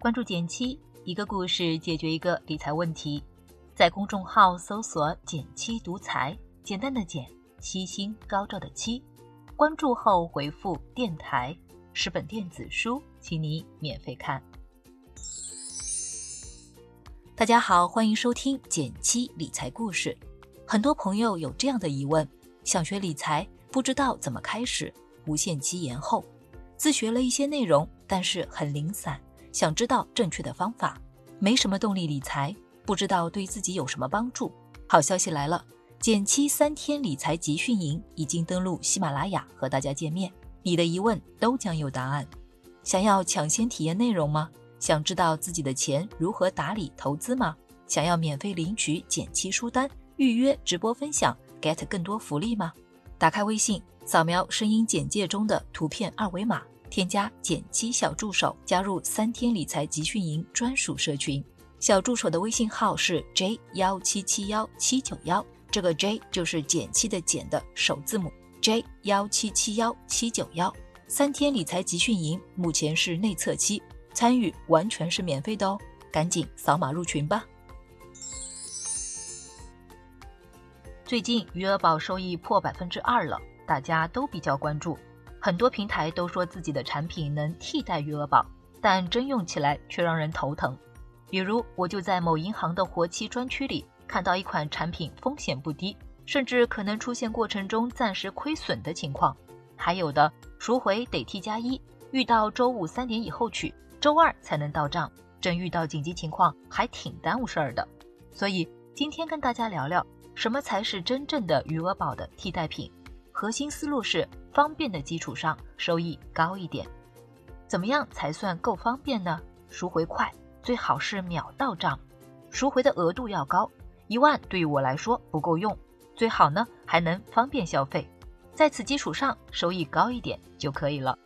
关注减七，一个故事解决一个理财问题。在公众号搜索“减七独裁，简单的减，七星高照的七。关注后回复“电台”，十本电子书，请你免费看。大家好，欢迎收听减七理财故事。很多朋友有这样的疑问：想学理财，不知道怎么开始，无限期延后。自学了一些内容，但是很零散，想知道正确的方法，没什么动力理财。不知道对自己有什么帮助？好消息来了，减七三天理财集训营已经登录喜马拉雅和大家见面，你的疑问都将有答案。想要抢先体验内容吗？想知道自己的钱如何打理投资吗？想要免费领取减七书单、预约直播分享、get 更多福利吗？打开微信，扫描声音简介中的图片二维码，添加减七小助手，加入三天理财集训营专属社群。小助手的微信号是 j 幺七七幺七九幺，这个 j 就是减七的减的首字母 j 幺七七幺七九幺。三天理财集训营目前是内测期，参与完全是免费的哦，赶紧扫码入群吧。最近余额宝收益破百分之二了，大家都比较关注，很多平台都说自己的产品能替代余额宝，但真用起来却让人头疼。比如，我就在某银行的活期专区里看到一款产品风险不低，甚至可能出现过程中暂时亏损的情况。还有的赎回得 T 加一，遇到周五三点以后取，周二才能到账。真遇到紧急情况，还挺耽误事儿的。所以今天跟大家聊聊，什么才是真正的余额宝的替代品？核心思路是方便的基础上收益高一点。怎么样才算够方便呢？赎回快。最好是秒到账，赎回的额度要高，一万对于我来说不够用，最好呢还能方便消费，在此基础上收益高一点就可以了。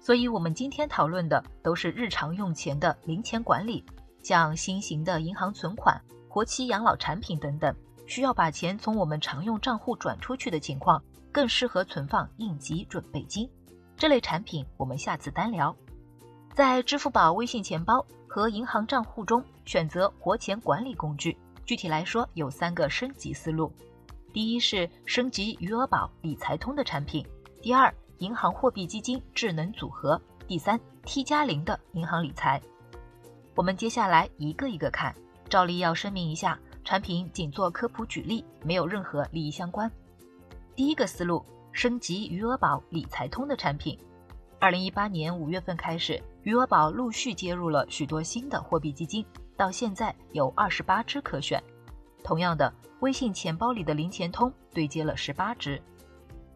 所以，我们今天讨论的都是日常用钱的零钱管理，像新型的银行存款、活期养老产品等等，需要把钱从我们常用账户转出去的情况，更适合存放应急准备金。这类产品我们下次单聊。在支付宝微信钱包。和银行账户中选择活钱管理工具，具体来说有三个升级思路：第一是升级余额宝理财通的产品；第二，银行货币基金智能组合；第三，T 加零的银行理财。我们接下来一个一个看。照例要声明一下，产品仅做科普举例，没有任何利益相关。第一个思路，升级余额宝理财通的产品。二零一八年五月份开始。余额宝陆续接入了许多新的货币基金，到现在有二十八只可选。同样的，微信钱包里的零钱通对接了十八只。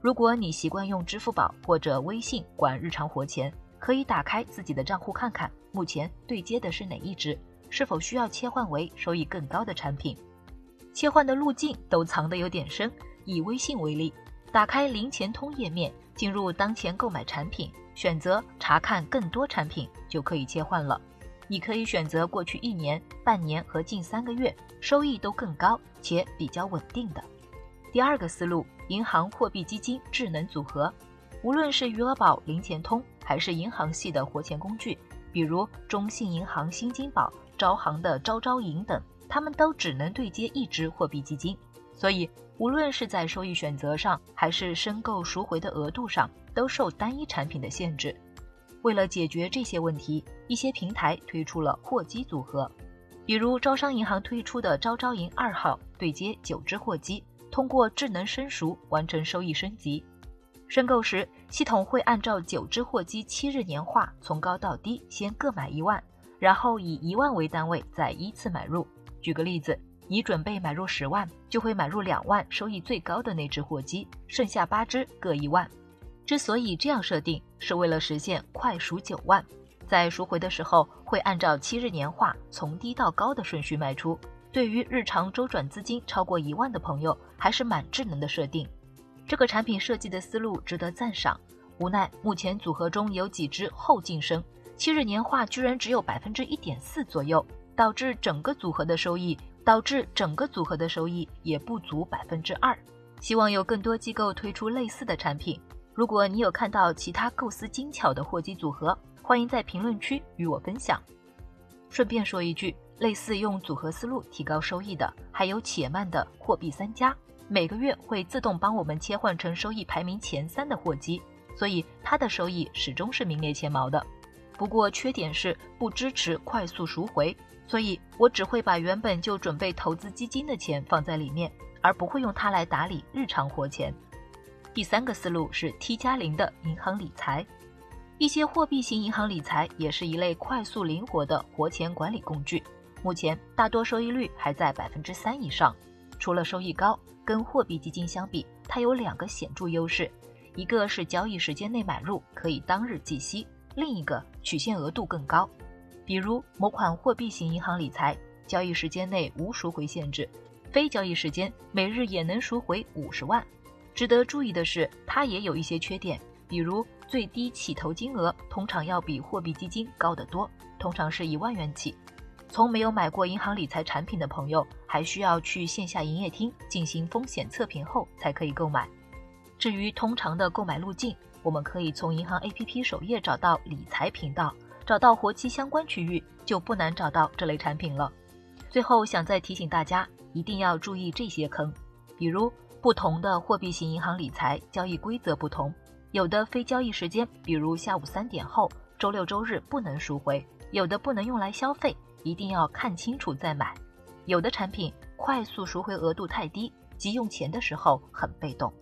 如果你习惯用支付宝或者微信管日常活钱，可以打开自己的账户看看，目前对接的是哪一只，是否需要切换为收益更高的产品。切换的路径都藏得有点深。以微信为例，打开零钱通页面，进入当前购买产品。选择查看更多产品就可以切换了。你可以选择过去一年、半年和近三个月收益都更高且比较稳定的。第二个思路，银行货币基金智能组合，无论是余额宝、零钱通，还是银行系的活钱工具，比如中信银行新金宝、招行的招招银等，它们都只能对接一支货币基金。所以，无论是在收益选择上，还是申购赎回的额度上。都受单一产品的限制。为了解决这些问题，一些平台推出了货基组合，比如招商银行推出的招招银二号，对接九只货基，通过智能申赎完成收益升级。申购时，系统会按照九只货基七日年化，从高到低先各买一万，然后以一万为单位再依次买入。举个例子，你准备买入十万，就会买入两万收益最高的那只货基，剩下八只各一万。之所以这样设定，是为了实现快赎九万，在赎回的时候会按照七日年化从低到高的顺序卖出。对于日常周转资金超过一万的朋友，还是蛮智能的设定。这个产品设计的思路值得赞赏。无奈目前组合中有几只后晋升，七日年化居然只有百分之一点四左右，导致整个组合的收益导致整个组合的收益也不足百分之二。希望有更多机构推出类似的产品。如果你有看到其他构思精巧的货基组合，欢迎在评论区与我分享。顺便说一句，类似用组合思路提高收益的，还有且慢的货币三家，每个月会自动帮我们切换成收益排名前三的货基，所以它的收益始终是名列前茅的。不过缺点是不支持快速赎回，所以我只会把原本就准备投资基金的钱放在里面，而不会用它来打理日常活钱。第三个思路是 T 加零的银行理财。一些货币型银行理财也是一类快速灵活的活钱管理工具。目前大多收益率还在百分之三以上。除了收益高，跟货币基金相比，它有两个显著优势：一个是交易时间内买入可以当日计息，另一个取现额度更高。比如某款货币型银行理财，交易时间内无赎回限制，非交易时间每日也能赎回五十万。值得注意的是，它也有一些缺点，比如。最低起投金额通常要比货币基金高得多，通常是一万元起。从没有买过银行理财产品的朋友，还需要去线下营业厅进行风险测评后才可以购买。至于通常的购买路径，我们可以从银行 APP 首页找到理财频道，找到活期相关区域，就不难找到这类产品了。最后想再提醒大家，一定要注意这些坑，比如不同的货币型银行理财交易规则不同。有的非交易时间，比如下午三点后、周六周日不能赎回；有的不能用来消费，一定要看清楚再买。有的产品快速赎回额度太低，急用钱的时候很被动。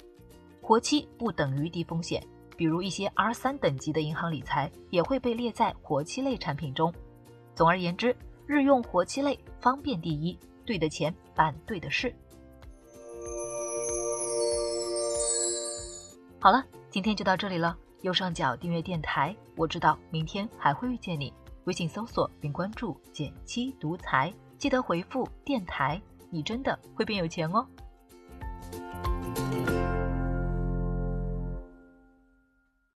活期不等于低风险，比如一些 R 三等级的银行理财也会被列在活期类产品中。总而言之，日用活期类方便第一，对的钱办对的事。好了。今天就到这里了，右上角订阅电台，我知道明天还会遇见你。微信搜索并关注“减七独裁，记得回复“电台”，你真的会变有钱哦。